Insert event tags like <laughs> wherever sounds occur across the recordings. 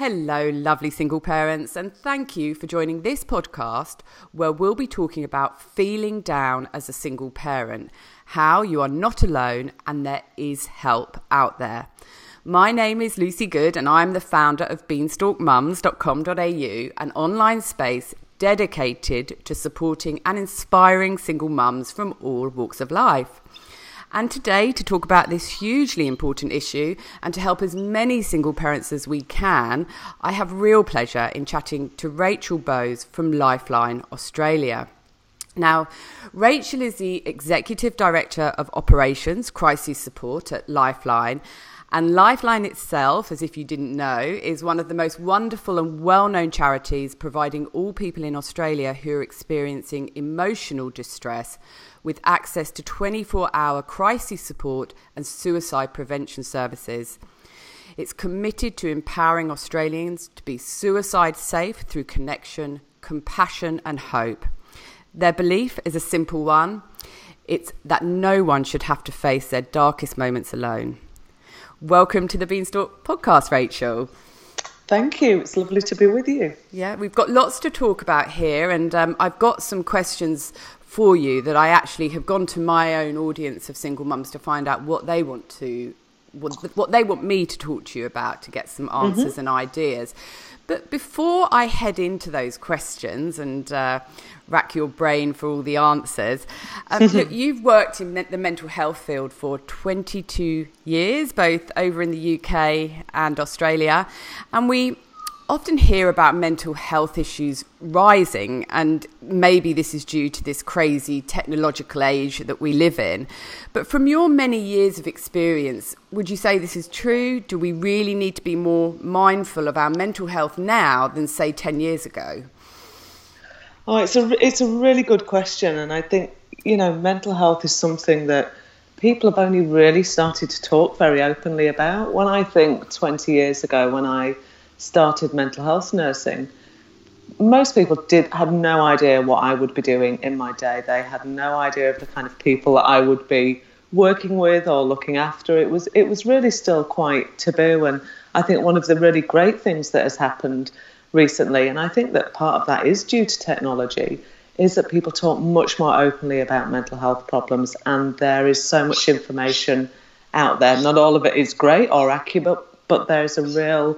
Hello, lovely single parents, and thank you for joining this podcast where we'll be talking about feeling down as a single parent, how you are not alone, and there is help out there. My name is Lucy Good, and I'm the founder of beanstalkmums.com.au, an online space dedicated to supporting and inspiring single mums from all walks of life. And today, to talk about this hugely important issue and to help as many single parents as we can, I have real pleasure in chatting to Rachel Bowes from Lifeline Australia. Now, Rachel is the Executive Director of Operations Crisis Support at Lifeline. And Lifeline itself, as if you didn't know, is one of the most wonderful and well known charities providing all people in Australia who are experiencing emotional distress with access to 24 hour crisis support and suicide prevention services. It's committed to empowering Australians to be suicide safe through connection, compassion, and hope. Their belief is a simple one it's that no one should have to face their darkest moments alone. Welcome to the Beanstalk podcast, Rachel. Thank you. It's lovely to be with you. Yeah, we've got lots to talk about here, and um, I've got some questions for you that I actually have gone to my own audience of single mums to find out what they want to what, what they want me to talk to you about to get some mm-hmm. answers mm-hmm. and ideas. But before I head into those questions and uh, rack your brain for all the answers, um, <laughs> look, you've worked in the mental health field for 22 years, both over in the UK and Australia. And we often hear about mental health issues rising, and maybe this is due to this crazy technological age that we live in. But from your many years of experience, would you say this is true? Do we really need to be more mindful of our mental health now than, say, 10 years ago? Oh, it's a, it's a really good question. And I think, you know, mental health is something that people have only really started to talk very openly about. When I think 20 years ago, when I started mental health nursing, most people did had no idea what I would be doing in my day. They had no idea of the kind of people that I would be working with or looking after. It was it was really still quite taboo, and I think one of the really great things that has happened recently, and I think that part of that is due to technology, is that people talk much more openly about mental health problems, and there is so much information out there. Not all of it is great or accurate, but there's a real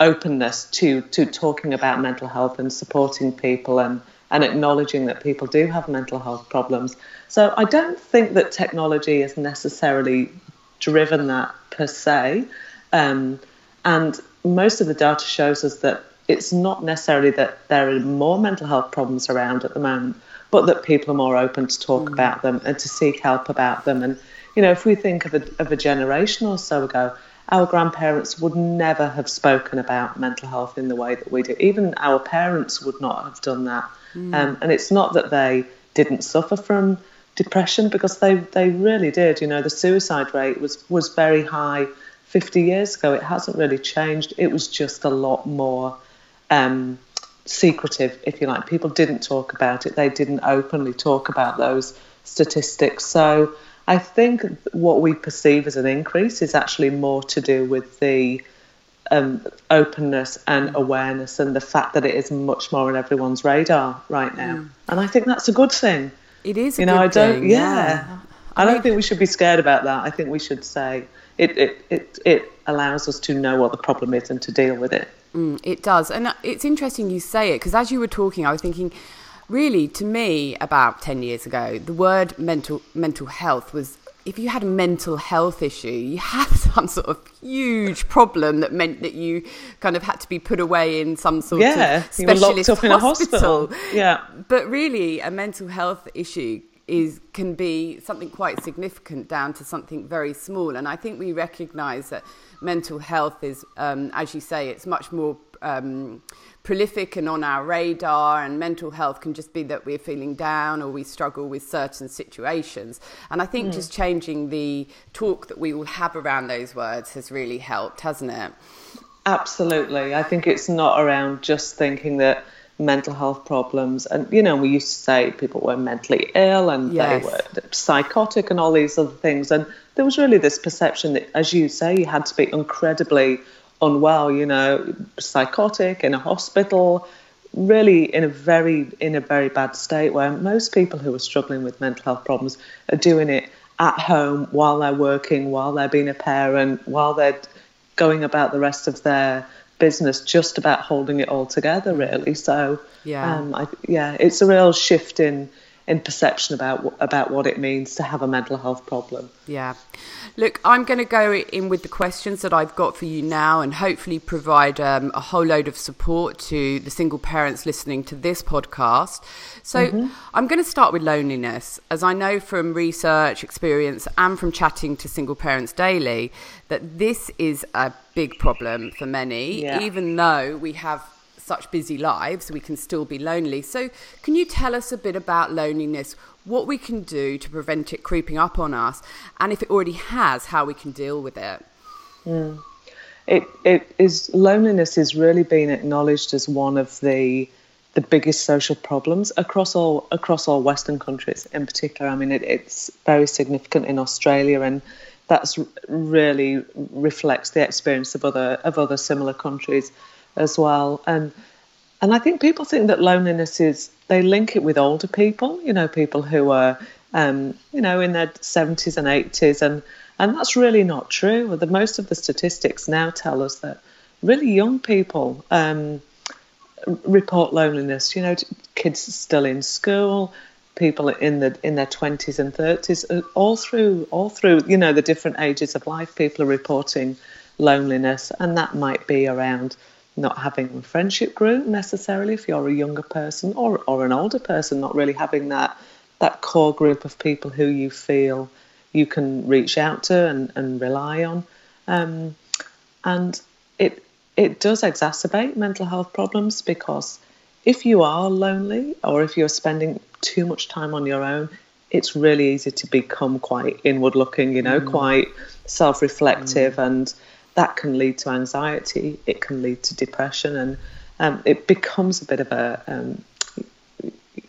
openness to to talking about mental health and supporting people and and acknowledging that people do have mental health problems. So I don't think that technology has necessarily driven that per se. Um, and most of the data shows us that it's not necessarily that there are more mental health problems around at the moment, but that people are more open to talk mm. about them and to seek help about them. And you know, if we think of a, of a generation or so ago, our grandparents would never have spoken about mental health in the way that we do. Even our parents would not have done that. Mm. Um, and it's not that they didn't suffer from depression because they, they really did. You know, the suicide rate was, was very high 50 years ago. It hasn't really changed. It was just a lot more um, secretive, if you like. People didn't talk about it, they didn't openly talk about those statistics. So, I think what we perceive as an increase is actually more to do with the um, openness and mm. awareness and the fact that it is much more on everyone's radar right now. Mm. And I think that's a good thing. It is. you know, I don't. Thing, yeah. yeah. I, I don't think we should be scared about that. I think we should say it. It it it allows us to know what the problem is and to deal with it. Mm, it does, and it's interesting you say it because as you were talking, I was thinking really, to me, about 10 years ago, the word mental, mental health was if you had a mental health issue, you had <laughs> some sort of huge problem that meant that you kind of had to be put away in some sort yeah, of specialist hospital. hospital. Yeah. But really, a mental health issue is can be something quite significant down to something very small. And I think we recognise that mental health is, um, as you say, it's much more. Um, prolific and on our radar, and mental health can just be that we're feeling down or we struggle with certain situations. And I think mm. just changing the talk that we all have around those words has really helped, hasn't it? Absolutely. I think it's not around just thinking that mental health problems and you know we used to say people were mentally ill and yes. they were psychotic and all these other things and there was really this perception that as you say you had to be incredibly unwell, you know, psychotic in a hospital, really in a very in a very bad state where most people who are struggling with mental health problems are doing it at home while they're working, while they're being a parent, while they're going about the rest of their business, just about holding it all together, really. So, yeah, um, I, yeah, it's a real shift in in perception about about what it means to have a mental health problem. Yeah. Look, I'm going to go in with the questions that I've got for you now and hopefully provide um, a whole load of support to the single parents listening to this podcast. So, mm-hmm. I'm going to start with loneliness, as I know from research, experience, and from chatting to single parents daily that this is a big problem for many, yeah. even though we have such busy lives, we can still be lonely. So, can you tell us a bit about loneliness, what we can do to prevent it creeping up on us, and if it already has, how we can deal with it? Mm. It, it is loneliness is really being acknowledged as one of the the biggest social problems across all across all Western countries in particular. I mean, it, it's very significant in Australia, and that's really reflects the experience of other of other similar countries as well. And and I think people think that loneliness is they link it with older people, you know, people who are um, you know in their 70s and 80s, and and that's really not true. The most of the statistics now tell us that really young people um, report loneliness. You know, kids still in school, people in the in their 20s and 30s, uh, all through all through you know the different ages of life, people are reporting loneliness, and that might be around not having a friendship group necessarily if you're a younger person or, or an older person, not really having that that core group of people who you feel you can reach out to and, and rely on. Um, and it it does exacerbate mental health problems because if you are lonely or if you're spending too much time on your own, it's really easy to become quite inward looking, you know, mm. quite self reflective mm. and that can lead to anxiety, it can lead to depression, and um, it becomes a bit of a um,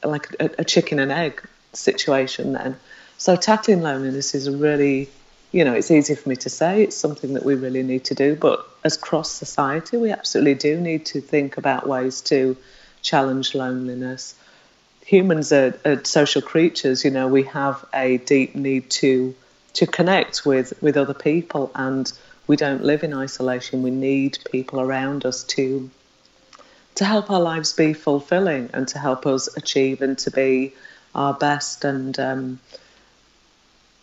like a, a, chicken and egg situation then. So tackling loneliness is really, you know, it's easy for me to say. It's something that we really need to do, but as cross society, we absolutely do need to think about ways to challenge loneliness. Humans are, are social creatures. You know, we have a deep need to to connect with with other people and we don't live in isolation. We need people around us to to help our lives be fulfilling and to help us achieve and to be our best. And um,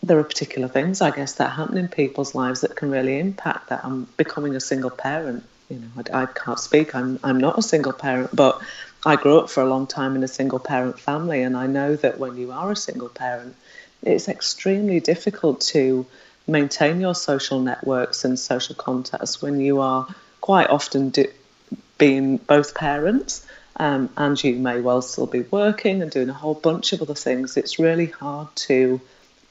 there are particular things, I guess, that happen in people's lives that can really impact that. I'm becoming a single parent. You know, I, I can't speak. I'm I'm not a single parent, but I grew up for a long time in a single parent family, and I know that when you are a single parent, it's extremely difficult to maintain your social networks and social contacts when you are quite often do, being both parents um, and you may well still be working and doing a whole bunch of other things. It's really hard to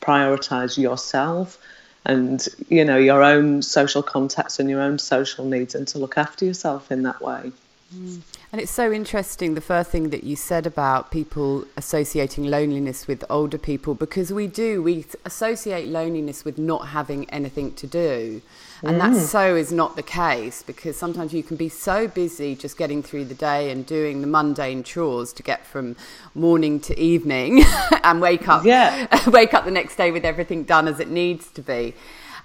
prioritize yourself and you know your own social contacts and your own social needs and to look after yourself in that way. Mm. And it's so interesting the first thing that you said about people associating loneliness with older people because we do, we associate loneliness with not having anything to do. And mm. that so is not the case because sometimes you can be so busy just getting through the day and doing the mundane chores to get from morning to evening <laughs> and wake up yeah. <laughs> wake up the next day with everything done as it needs to be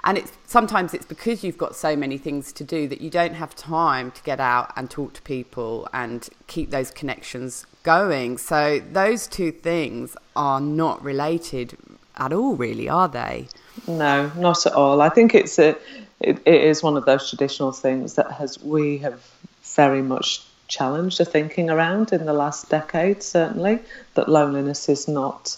and it's sometimes it's because you've got so many things to do that you don't have time to get out and talk to people and keep those connections going. So those two things are not related at all really are they? No not at all. I think it's a it, it is one of those traditional things that has we have very much challenged the thinking around in the last decade certainly that loneliness is not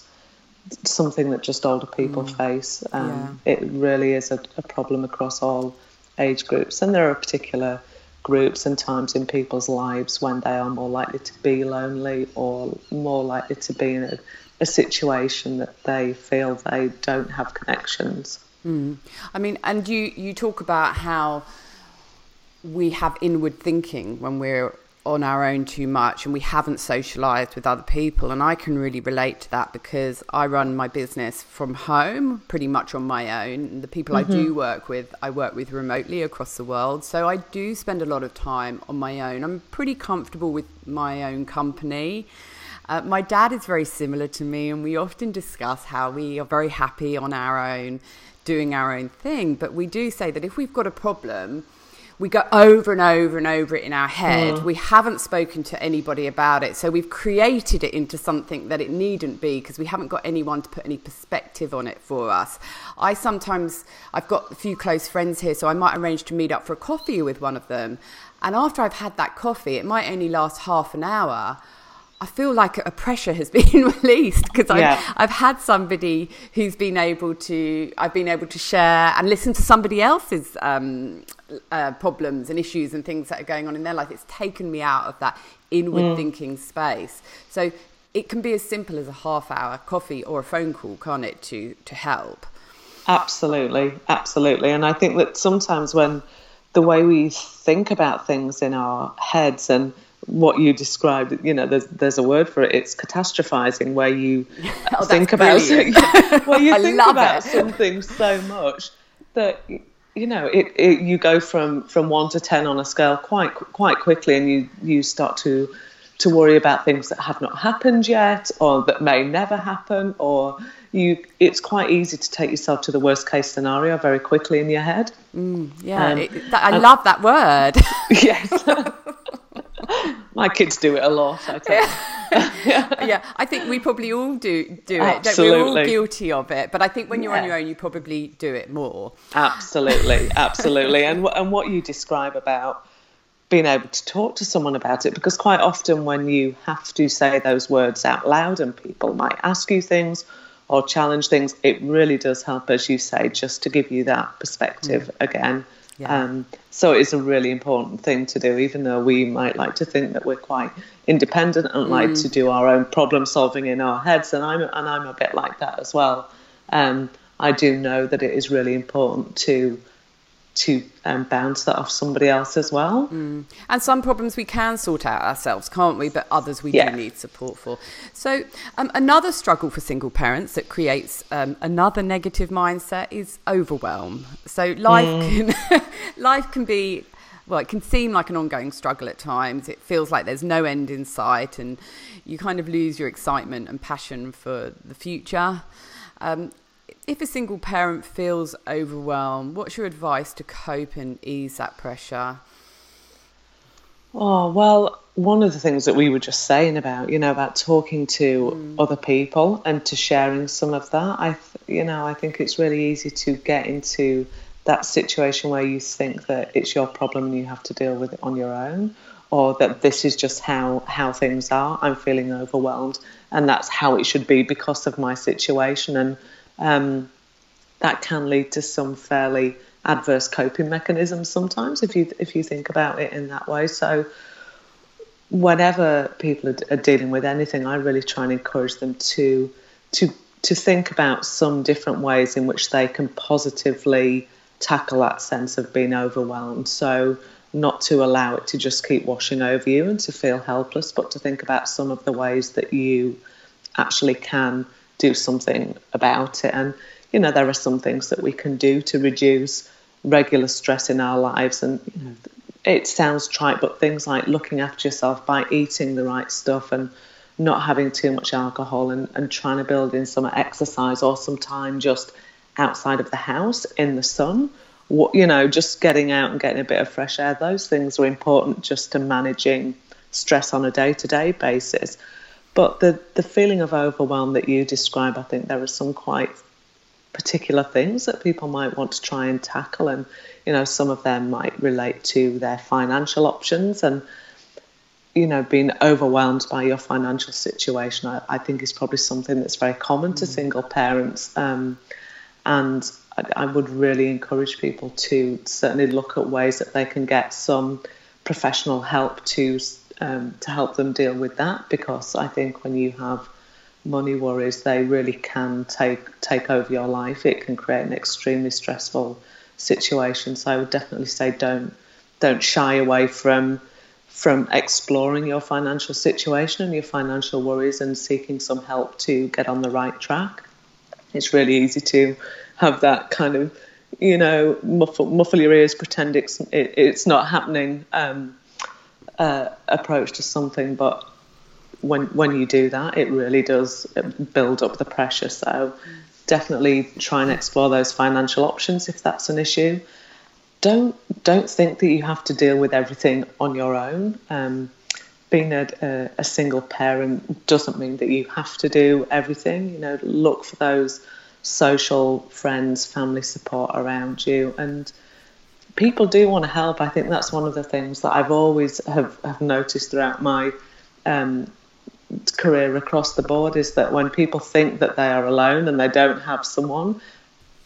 something that just older people mm. face. Um, yeah. It really is a, a, problem across all age groups, and there are particular groups and times in people's lives when they are more likely to be lonely or more likely to be in a, a situation that they feel they don't have connections. Mm. I mean, and you you talk about how we have inward thinking when we're on our own too much and we haven't socialized with other people. And I can really relate to that because I run my business from home pretty much on my own. The people mm-hmm. I do work with, I work with remotely across the world. So I do spend a lot of time on my own. I'm pretty comfortable with my own company. Uh, my dad is very similar to me, and we often discuss how we are very happy on our own, doing our own thing. But we do say that if we've got a problem, we go over and over and over it in our head. Mm. We haven't spoken to anybody about it. So we've created it into something that it needn't be because we haven't got anyone to put any perspective on it for us. I sometimes, I've got a few close friends here, so I might arrange to meet up for a coffee with one of them. And after I've had that coffee, it might only last half an hour. I feel like a pressure has <laughs> been released because I've, yeah. I've had somebody who's been able to, I've been able to share and listen to somebody else's um, uh, problems and issues and things that are going on in their life. It's taken me out of that inward mm. thinking space. So it can be as simple as a half hour coffee or a phone call, can't it, to, to help? Absolutely, absolutely. And I think that sometimes when the way we think about things in our heads and what you described, you know, there's there's a word for it. It's catastrophizing, where you <laughs> oh, think about <laughs> where you think about it. something so much that you know it, it, You go from from one to ten on a scale quite quite quickly, and you you start to to worry about things that have not happened yet, or that may never happen, or you. It's quite easy to take yourself to the worst case scenario very quickly in your head. Mm, yeah, um, it, that, I love that word. <laughs> yes. <laughs> My kids do it a lot. I yeah. <laughs> yeah, I think we probably all do do it. Absolutely. We're all guilty of it, but I think when you're yeah. on your own, you probably do it more. Absolutely, <laughs> absolutely. and and what you describe about being able to talk to someone about it, because quite often when you have to say those words out loud, and people might ask you things or challenge things, it really does help, as you say, just to give you that perspective mm. again yeah. Um, so it's a really important thing to do, even though we might like to think that we're quite independent and mm. like to do our own problem solving in our heads, and I'm and I'm a bit like that as well. Um, I do know that it is really important to to um, bounce that off somebody else as well. Mm. And some problems we can sort out ourselves, can't we? But others we yeah. do need support for. So, um, another struggle for single parents that creates um, another negative mindset is overwhelm. So, life mm. can <laughs> life can be well, it can seem like an ongoing struggle at times. It feels like there's no end in sight, and you kind of lose your excitement and passion for the future. Um, if a single parent feels overwhelmed, what's your advice to cope and ease that pressure? Oh, well, one of the things that we were just saying about, you know, about talking to mm. other people and to sharing some of that, I, you know, I think it's really easy to get into that situation where you think that it's your problem and you have to deal with it on your own, or that this is just how how things are. I'm feeling overwhelmed, and that's how it should be because of my situation. And um, that can lead to some fairly adverse coping mechanisms sometimes if you if you think about it in that way. So whenever people are, are dealing with anything, I really try and encourage them to to to think about some different ways in which they can positively tackle that sense of being overwhelmed. So not to allow it to just keep washing over you and to feel helpless, but to think about some of the ways that you actually can do something about it. And, you know, there are some things that we can do to reduce regular stress in our lives. And, you know, it sounds trite, but things like looking after yourself by eating the right stuff and not having too much alcohol and, and trying to build in some exercise or some time just outside of the house in the sun. What, you know, just getting out and getting a bit of fresh air, those things are important just to managing stress on a day to day basis. But the, the feeling of overwhelm that you describe, I think there are some quite particular things that people might want to try and tackle. And, you know, some of them might relate to their financial options and, you know, being overwhelmed by your financial situation, I, I think is probably something that's very common mm. to single parents. Um, and I, I would really encourage people to certainly look at ways that they can get some professional help to um, to help them deal with that because I think when you have money worries, they really can take take over your life. It can create an extremely stressful situation. So I would definitely say don't don't shy away from from exploring your financial situation and your financial worries and seeking some help to get on the right track. It's really easy to have that kind of, you know, muffle, muffle your ears, pretend it's, it, it's not happening um, uh, approach to something. But when, when you do that, it really does build up the pressure. So definitely try and explore those financial options if that's an issue don't don't think that you have to deal with everything on your own. Um, being a, a, a, single parent doesn't mean that you have to do everything. You know, look for those social friends, family support around you, and people do want to help. I think that's one of the things that I've always have, have noticed throughout my um, career across the board is that when people think that they are alone and they don't have someone,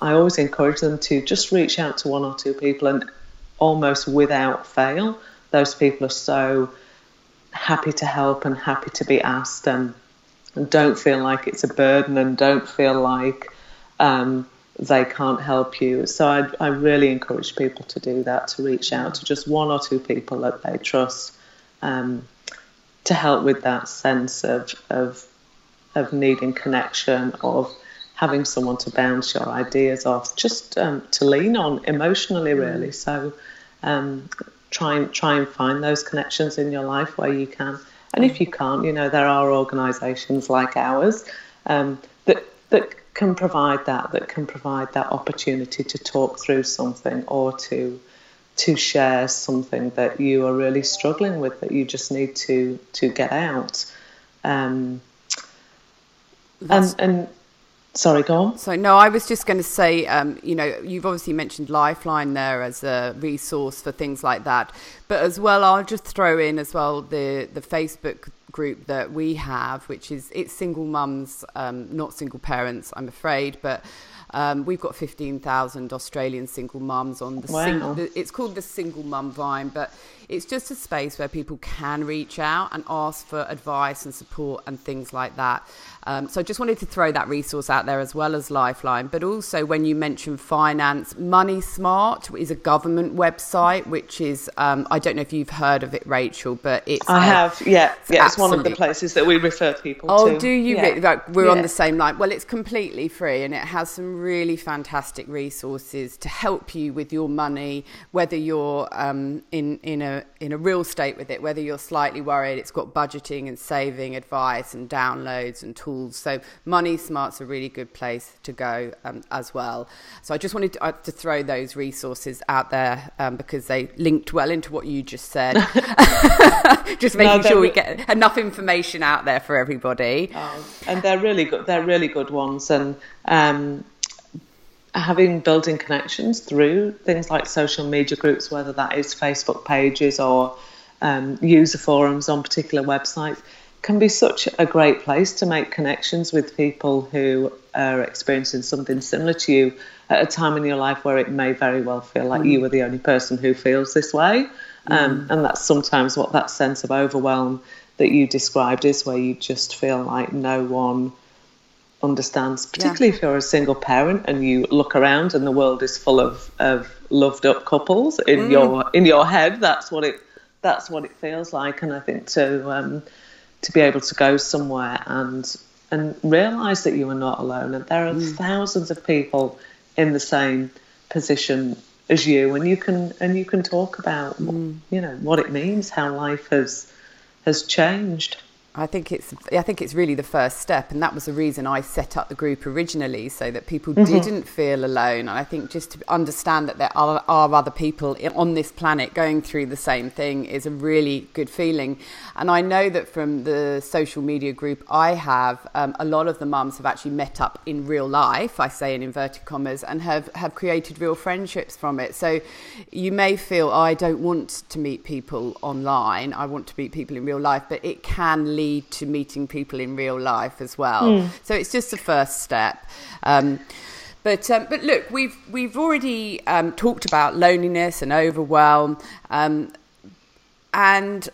I always encourage them to just reach out to one or two people, and almost without fail, those people are so happy to help and happy to be asked, and, and don't feel like it's a burden, and don't feel like um, they can't help you. So I, I really encourage people to do that, to reach out to just one or two people that they trust, um, to help with that sense of of of needing connection of having someone to bounce your ideas off, just um, to lean on emotionally, mm. really. So um, try and try and find those connections in your life where you can. And if you can't, you know there are organisations like ours um, that that can provide that that can provide that opportunity to talk through something or to to share something that you are really struggling with that you just need to to get out. Um, and and Sorry, go on. So, no, I was just going to say, um, you know, you've obviously mentioned Lifeline there as a resource for things like that. But as well, I'll just throw in as well the, the Facebook group that we have, which is it's single mums, um, not single parents, I'm afraid, but um, we've got 15,000 Australian single mums on the, wow. sing- the, It's called the Single Mum Vine, but it's just a space where people can reach out and ask for advice and support and things like that. Um, so I just wanted to throw that resource out there as well as Lifeline. But also, when you mention finance, Money Smart is a government website, which is, um, I don't know if you've heard of it, Rachel, but it's. I have, yeah. It's yeah, it's one of the places that we refer people oh, to. Oh, do you? Yeah. Like, we're yeah. on the same line. Well, it's completely free and it has some really fantastic resources to help you with your money, whether you're um, in, in a in a real state with it, whether you're slightly worried, it's got budgeting and saving advice and downloads and tools. So Money Smart's a really good place to go um, as well. So I just wanted to, uh, to throw those resources out there um, because they linked well into what you just said. <laughs> just making no, sure we get enough information out there for everybody. Oh, and they're really good. They're really good ones, and. Um, having building connections through things like social media groups, whether that is Facebook pages or um, user forums on particular websites, can be such a great place to make connections with people who are experiencing something similar to you at a time in your life where it may very well feel like mm. you are the only person who feels this way. Um, mm. and that's sometimes what that sense of overwhelm that you described is, where you just feel like no one understands, particularly yeah. if you're a single parent and you look around and the world is full of, of loved up couples in mm. your in your head. That's what it that's what it feels like. And I think to um, to be able to go somewhere and and realize that you are not alone and there are mm. thousands of people in the same position as you and you can and you can talk about mm. you know what it means how life has has changed I think it's I think it's really the first step, and that was the reason I set up the group originally, so that people mm-hmm. didn't feel alone. And I think just to understand that there are, are, other people on this planet going through the same thing is a really good feeling. And I know that from the social media group I have, um, a lot of the mums have actually met up in real life. I say in inverted commas, and have have created real friendships from it. So you may feel oh, I don't want to meet people online. I want to meet people in real life, but it can lead lead to meeting people in real life as well. Mm. So it's just the first step. Um, but um, but look, we've we've already um, talked about loneliness and overwhelm, um, and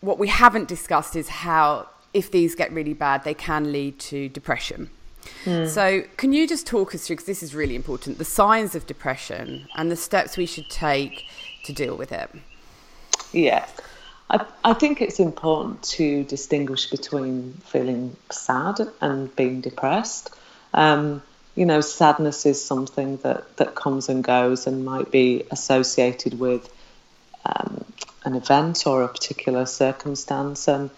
what we haven't discussed is how if these get really bad, they can lead to depression. Mm. So, can you just talk us through, because this is really important, the signs of depression and the steps we should take to deal with it? Yeah. I, I think it's important to distinguish between feeling sad and being depressed. Um, you know, sadness is something that, that comes and goes and might be associated with um, an event or a particular circumstance, and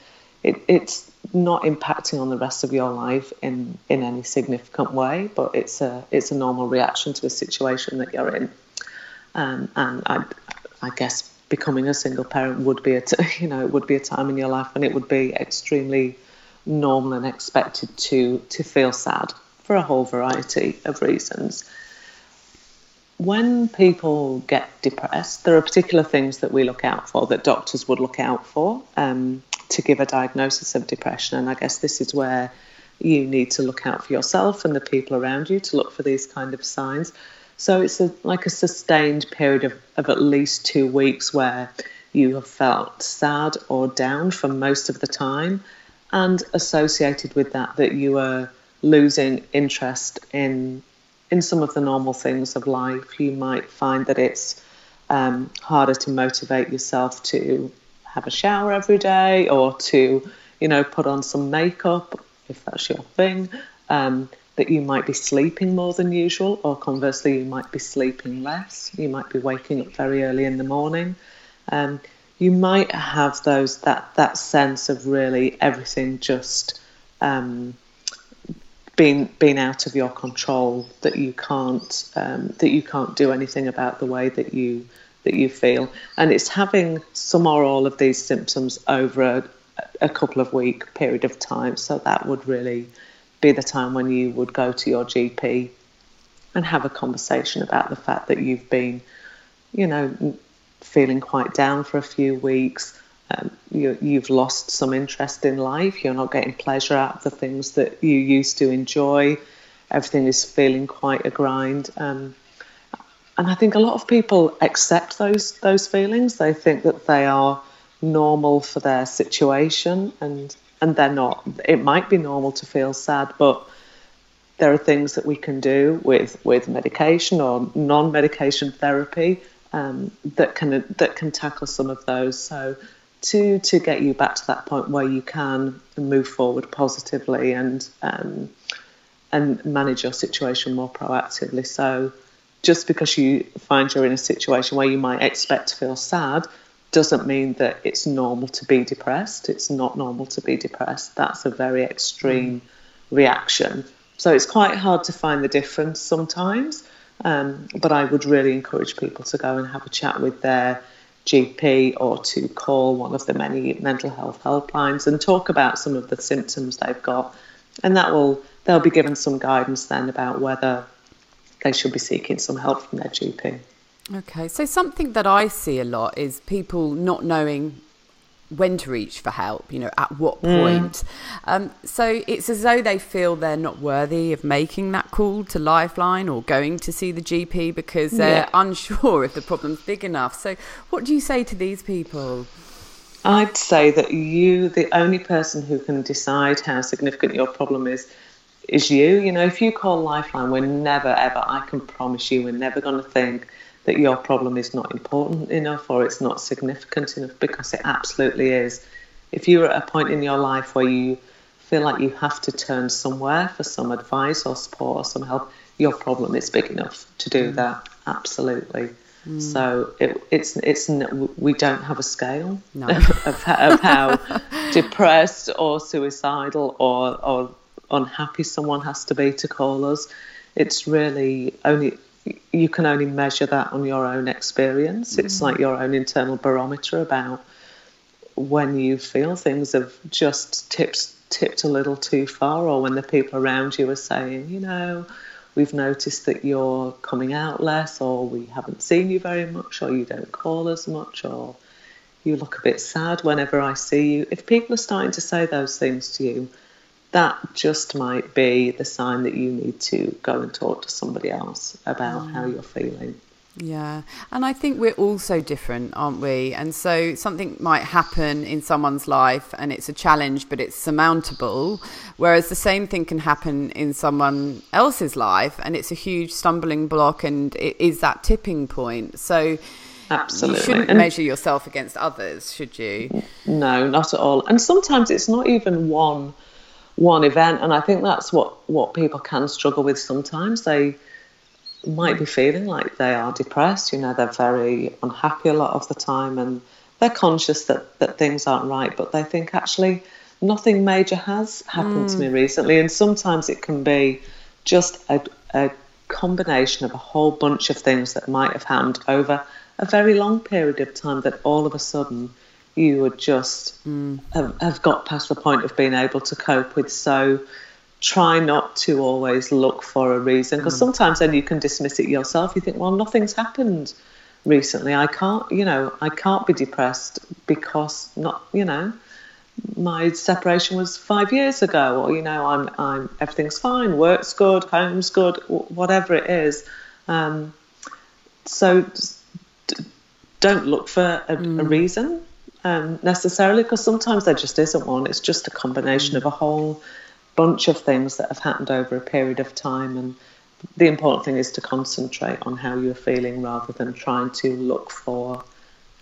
it, it's not impacting on the rest of your life in, in any significant way, but it's a it's a normal reaction to a situation that you're in. Um, and I, I guess becoming a single parent would be a t- <laughs> you know it would be a time in your life when it would be extremely normal and expected to to feel sad for a whole variety of reasons. When people get depressed, there are particular things that we look out for that doctors would look out for um, to give a diagnosis of depression, and I guess this is where you need to look out for yourself and the people around you to look for these kind of signs. So it's a, like a sustained period of, of at least two weeks where you have felt sad or down for most of the time, and associated with that, that you are losing interest in in some of the normal things of life. You might find that it's um, harder to motivate yourself to have a shower every day or to, you know, put on some makeup if that's your thing. Um, that you might be sleeping more than usual, or conversely, you might be sleeping less. You might be waking up very early in the morning. Um, you might have those that that sense of really everything just um, being being out of your control. That you can't um, that you can't do anything about the way that you that you feel, and it's having some or all of these symptoms over a, a couple of week period of time. So that would really be the time when you would go to your GP and have a conversation about the fact that you've been, you know, feeling quite down for a few weeks. Um, you, have lost some interest in life. You're not getting pleasure out of the things that you used to enjoy. Everything is feeling quite a grind. Um, and I think a lot of people accept those those feelings. They think that they are normal for their situation, and and they're not. It might be normal to feel sad, but there are things that we can do with with medication or non-medication therapy um, that can that can tackle some of those. So to to get you back to that point where you can move forward positively and um, and manage your situation more proactively. So just because you find you're in a situation where you might expect to feel sad doesn't mean that it's normal to be depressed. It's not normal to be depressed. That's a very extreme reaction. So it's quite hard to find the difference sometimes. Um, but I would really encourage people to go and have a chat with their GP or to call one of the many mental health helplines and talk about some of the symptoms they've got. And that will they'll be given some guidance then about whether they should be seeking some help from their GP. Okay, so something that I see a lot is people not knowing when to reach for help, you know, at what mm. point. Mm. Um, so it's as though they feel they're not worthy of making that call to Lifeline or going to see the GP because they're yeah. unsure <laughs> if the problem's big enough. So, what do you say to these people? I'd say that you, the only person who can decide how significant your problem is, is you. You know, if you call Lifeline, we're never, ever, I can promise you, we're never going to think that your problem is not important enough or it's not significant enough because it absolutely is. If you're at a point in your life where you feel like you have to turn somewhere for some advice or support or some help, your problem is big enough to do mm. that. Absolutely. Mm. So it, it's it's we don't have a scale no. <laughs> of, of how <laughs> depressed or suicidal or or unhappy someone has to be to call us. It's really only you can only measure that on your own experience. Mm. It's like your own internal barometer about when you feel things have just tipped tipped a little too far, or when the people around you are saying, you know, we've noticed that you're coming out less, or we haven't seen you very much, or you don't call as much, or you look a bit sad whenever I see you. If people are starting to say those things to you, that just might be the sign that you need to go and talk to somebody else about mm. how you're feeling. Yeah. And I think we're all so different, aren't we? And so something might happen in someone's life and it's a challenge, but it's surmountable. Whereas the same thing can happen in someone else's life and it's a huge stumbling block and it is that tipping point. So absolutely. You shouldn't measure yourself against others, should you? No, not at all. And sometimes it's not even one one event, and I think that's what what people can struggle with. Sometimes they might be feeling like they are depressed. You know, they're very unhappy a lot of the time, and they're conscious that that things aren't right, but they think actually nothing major has happened to hmm. me recently, and sometimes it can be just a, a combination of a whole bunch of things that might have happened over a very long period of time that all of a sudden you would just mm. have, have got past the point of being able to cope with. So try not to always look for a reason because mm. sometimes then you can dismiss it yourself. You think, well, nothing's happened recently. I can't, you know, I can't be depressed because not, you know, my separation was five years ago, or you know, I'm, I'm everything's fine, work's good, home's good, wh- whatever it is. Um, so d- don't look for a, a mm. reason um, necessarily, because sometimes there just isn't one. It's just a combination of a whole bunch of things that have happened over a period of time, and the important thing is to concentrate on how you're feeling rather than trying to look for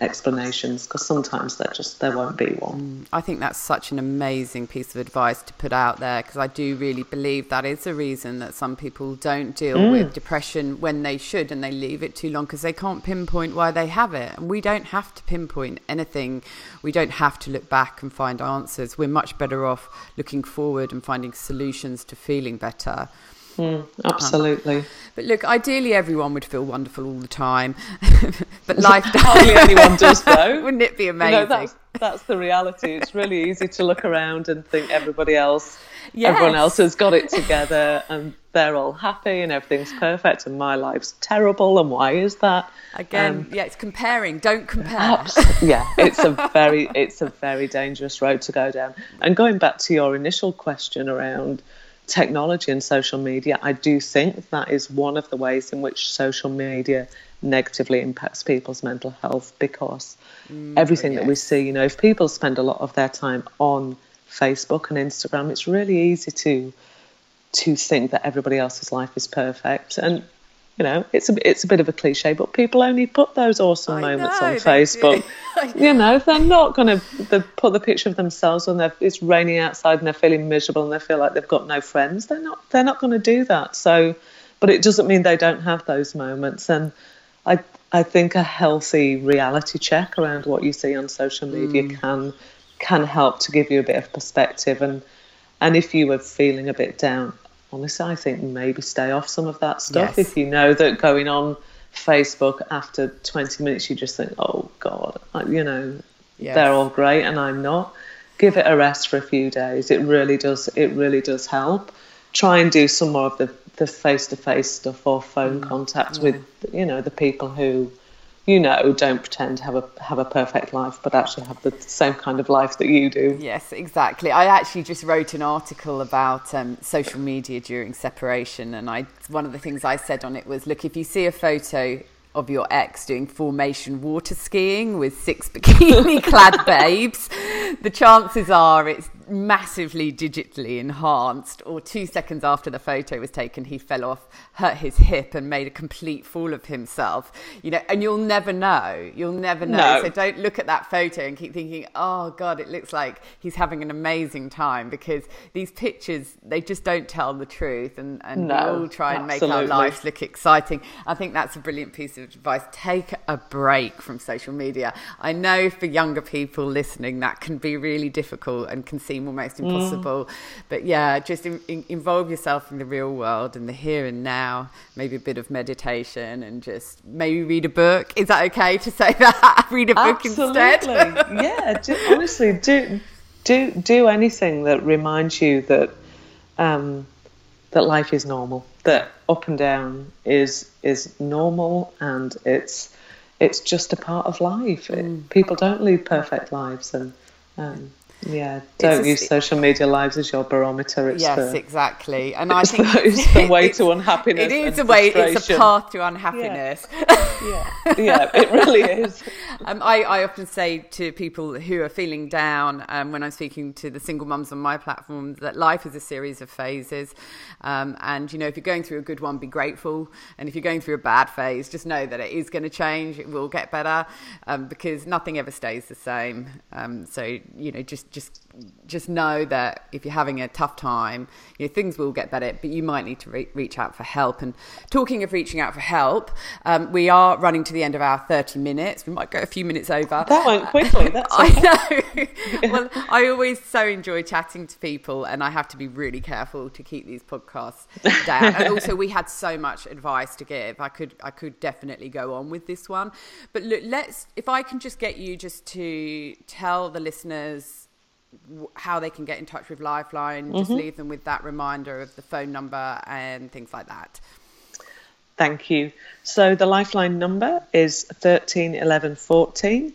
explanations because sometimes there just there won't be one mm, I think that's such an amazing piece of advice to put out there because I do really believe that is a reason that some people don't deal mm. with depression when they should and they leave it too long because they can't pinpoint why they have it. And we don't have to pinpoint anything. We don't have to look back and find answers. We're much better off looking forward and finding solutions to feeling better. Absolutely But look, ideally everyone would feel wonderful all the time. <laughs> but <laughs> life hardly anyone does though <laughs> Wouldn't it be amazing? know, that's that's the reality. It's really easy to look around and think everybody else, everyone else has got it together and they're all happy and everything's perfect and my life's terrible and why is that? Again, Um, yeah, it's comparing. Don't compare. Abs- yeah, it's a very it's a very dangerous road to go down. And going back to your initial question around technology and social media, I do think that is one of the ways in which social media negatively impacts people's mental health because mm, everything that we see, you know, if people spend a lot of their time on Facebook and Instagram, it's really easy to to think that everybody else's life is perfect. And you know it's a it's a bit of a cliche but people only put those awesome I moments know, on Facebook. <laughs> Do. you know they're not going to put the picture of themselves when they're, it's raining outside and they're feeling miserable and they feel like they've got no friends. They're not they're not going to do that. So but it doesn't mean they don't have those moments. And I I think a healthy reality check around what you see on social media Mm. can can help to give you a bit of perspective. And and if you were feeling a bit down honestly I think maybe stay off some of that stuff Yes. if you know that going on Facebook after 20 minutes you just think oh god you know Yes. they're all great and I'm not give it a rest for a few days it really does it really does help try and do some more of the the face-to-face stuff or phone Mm. contact with you know the people who you know don't pretend to have a have a perfect life but actually have the same kind of life that you do Yes, exactly. I actually just wrote an article about um, social media during separation, and I one of the things I said on it was, look, if you see a photo of your ex doing formation water skiing with six <laughs> bikini-clad babes, the chances are it's massively digitally enhanced. Or two seconds after the photo was taken, he fell off, hurt his hip, and made a complete fool of himself. You know, and you'll never know. You'll never know. No. So don't look at that photo and keep thinking, oh God, it looks like he's having an amazing time because these pictures, they just don't tell the truth and, and No, we all try and make our lives look exciting. I think that's a brilliant piece of advice. Take a break from social media. I know for younger people listening, that can be really difficult and can seem almost Mm. impossible. But yeah, just in, in, involve yourself in the real world and the here and now, maybe a bit of meditation and just maybe read a book. Is that okay to say <laughs> that? read a book instead? Absolutely. yeah. Do, honestly, do do do anything that reminds you that um, that life is normal. That up and down is is normal, and it's it's just a part of life. It, people don't lead perfect lives, and um, Yeah, don't a- use social media lives as your barometer. It's Yes, the, exactly. And I think <laughs> the, it's the way to unhappiness. It is a way. It's a path to unhappiness. Yeah, yeah, it really is. <laughs> Um, I, I often say to people who are feeling down um, when I'm speaking to the single mums on my platform that life is a series of phases. Um, and, you know, if you're going through a good one, be grateful. And if you're going through a bad phase, just know that it is going to change. It will get better um, because nothing ever stays the same. Um, so, you know, just, just, just know that if you're having a tough time, you know, things will get better, but you might need to re- reach out for help. And talking of reaching out for help, um, we are running to the end of our 30 minutes. We might go a few minutes over. That went quickly. <laughs> That's I know. <laughs> well, I always so enjoy chatting to people, and I have to be really careful to keep these podcasts down. and also, we had so much advice to give. I could, I could definitely go on with this one, but look, let's. If I can just get you just to tell the listeners how they can get in touch with Lifeline, just leave them with that reminder of the phone number and things like that. Thank you. So the Lifeline number is 13 11 14.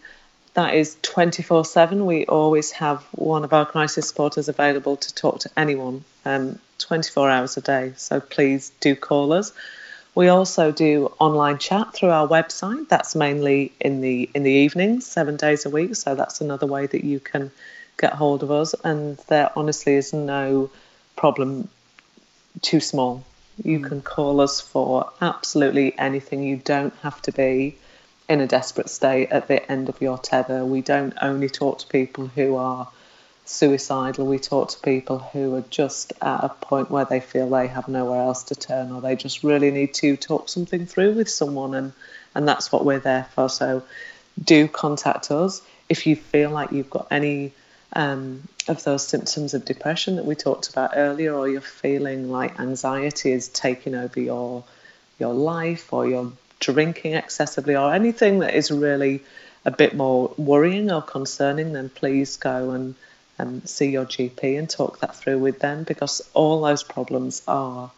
That is 24 7. We always have one of our crisis supporters available to talk to anyone um, 24 hours a day. So please do call us. We also do online chat through our website. That's mainly in the in the evenings, seven days a week. So that's another way that you can get hold of us. And there honestly is no problem too small. You hmm. can call us for absolutely anything. You don't have to be in a desperate state at the end of your tether. We don't only talk to people who are suicidal. We talk to people who are just at a point where they feel they have nowhere else to turn or they just really need to talk something through with someone and and that's what we're there for. So do contact us if you feel like you've got any um, of those symptoms of depression that we talked about earlier, or you're feeling like anxiety is taking over your your life, or you're drinking excessively, or anything that is really a bit more worrying or concerning, then please go and um, see your GP and talk that through with them because all those problems are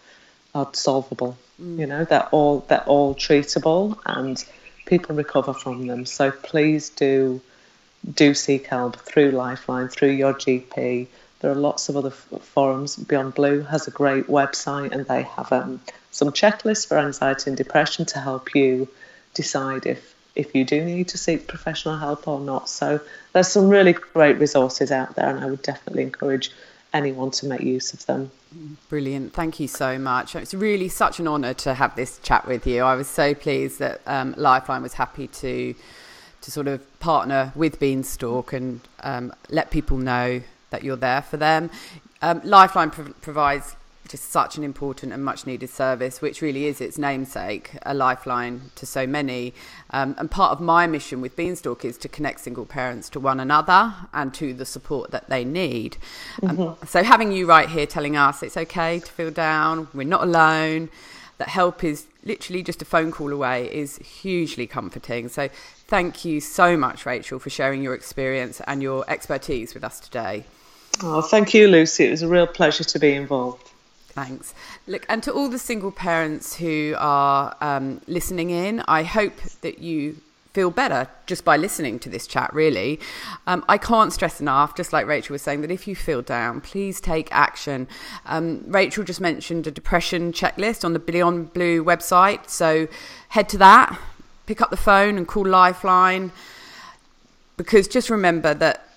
are solvable. You know, they're all they're all treatable and people recover from them. So please do do seek help through Lifeline, through your GP. There are lots of other forums. Beyond Blue has a great website and they have um, some checklists for anxiety and depression to help you decide if, if you do need to seek professional help or not. So there's some really great resources out there and I would definitely encourage anyone to make use of them. Brilliant. Thank you so much. It's really such an honour to have this chat with you. I was so pleased that um, Lifeline was happy to to sort of partner with Beanstalk and um, let people know that you're there for them. Um, Lifeline prov- provides just such an important and much needed service, which really is its namesake, a lifeline to so many. Um, and part of my mission with Beanstalk is to connect single parents to one another and to the support that they need. Um, so having you right here telling us it's okay to feel down, we're not alone, that help is literally just a phone call away is hugely comforting. So thank you so much, Rachel, for sharing your experience and your expertise with us today. Oh, thank you, Lucy. It was a real pleasure to be involved. Thanks. Look, and to all the single parents who are um, listening in, I hope that you feel better just by listening to this chat, really. Um, I can't stress enough, just like Rachel was saying, that if you feel down, please take action. Um, Rachel just mentioned a depression checklist on the Beyond Blue website. So head to that, pick up the phone and call Lifeline. Because just remember that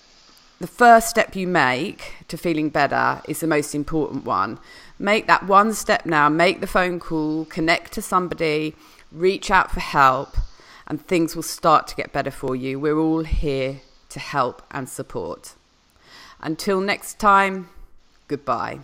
the first step you make to feeling better is the most important one. Make that one step now, make the phone call, connect to somebody, reach out for help, and things will start to get better for you. We're all here to help and support. Until next time, goodbye.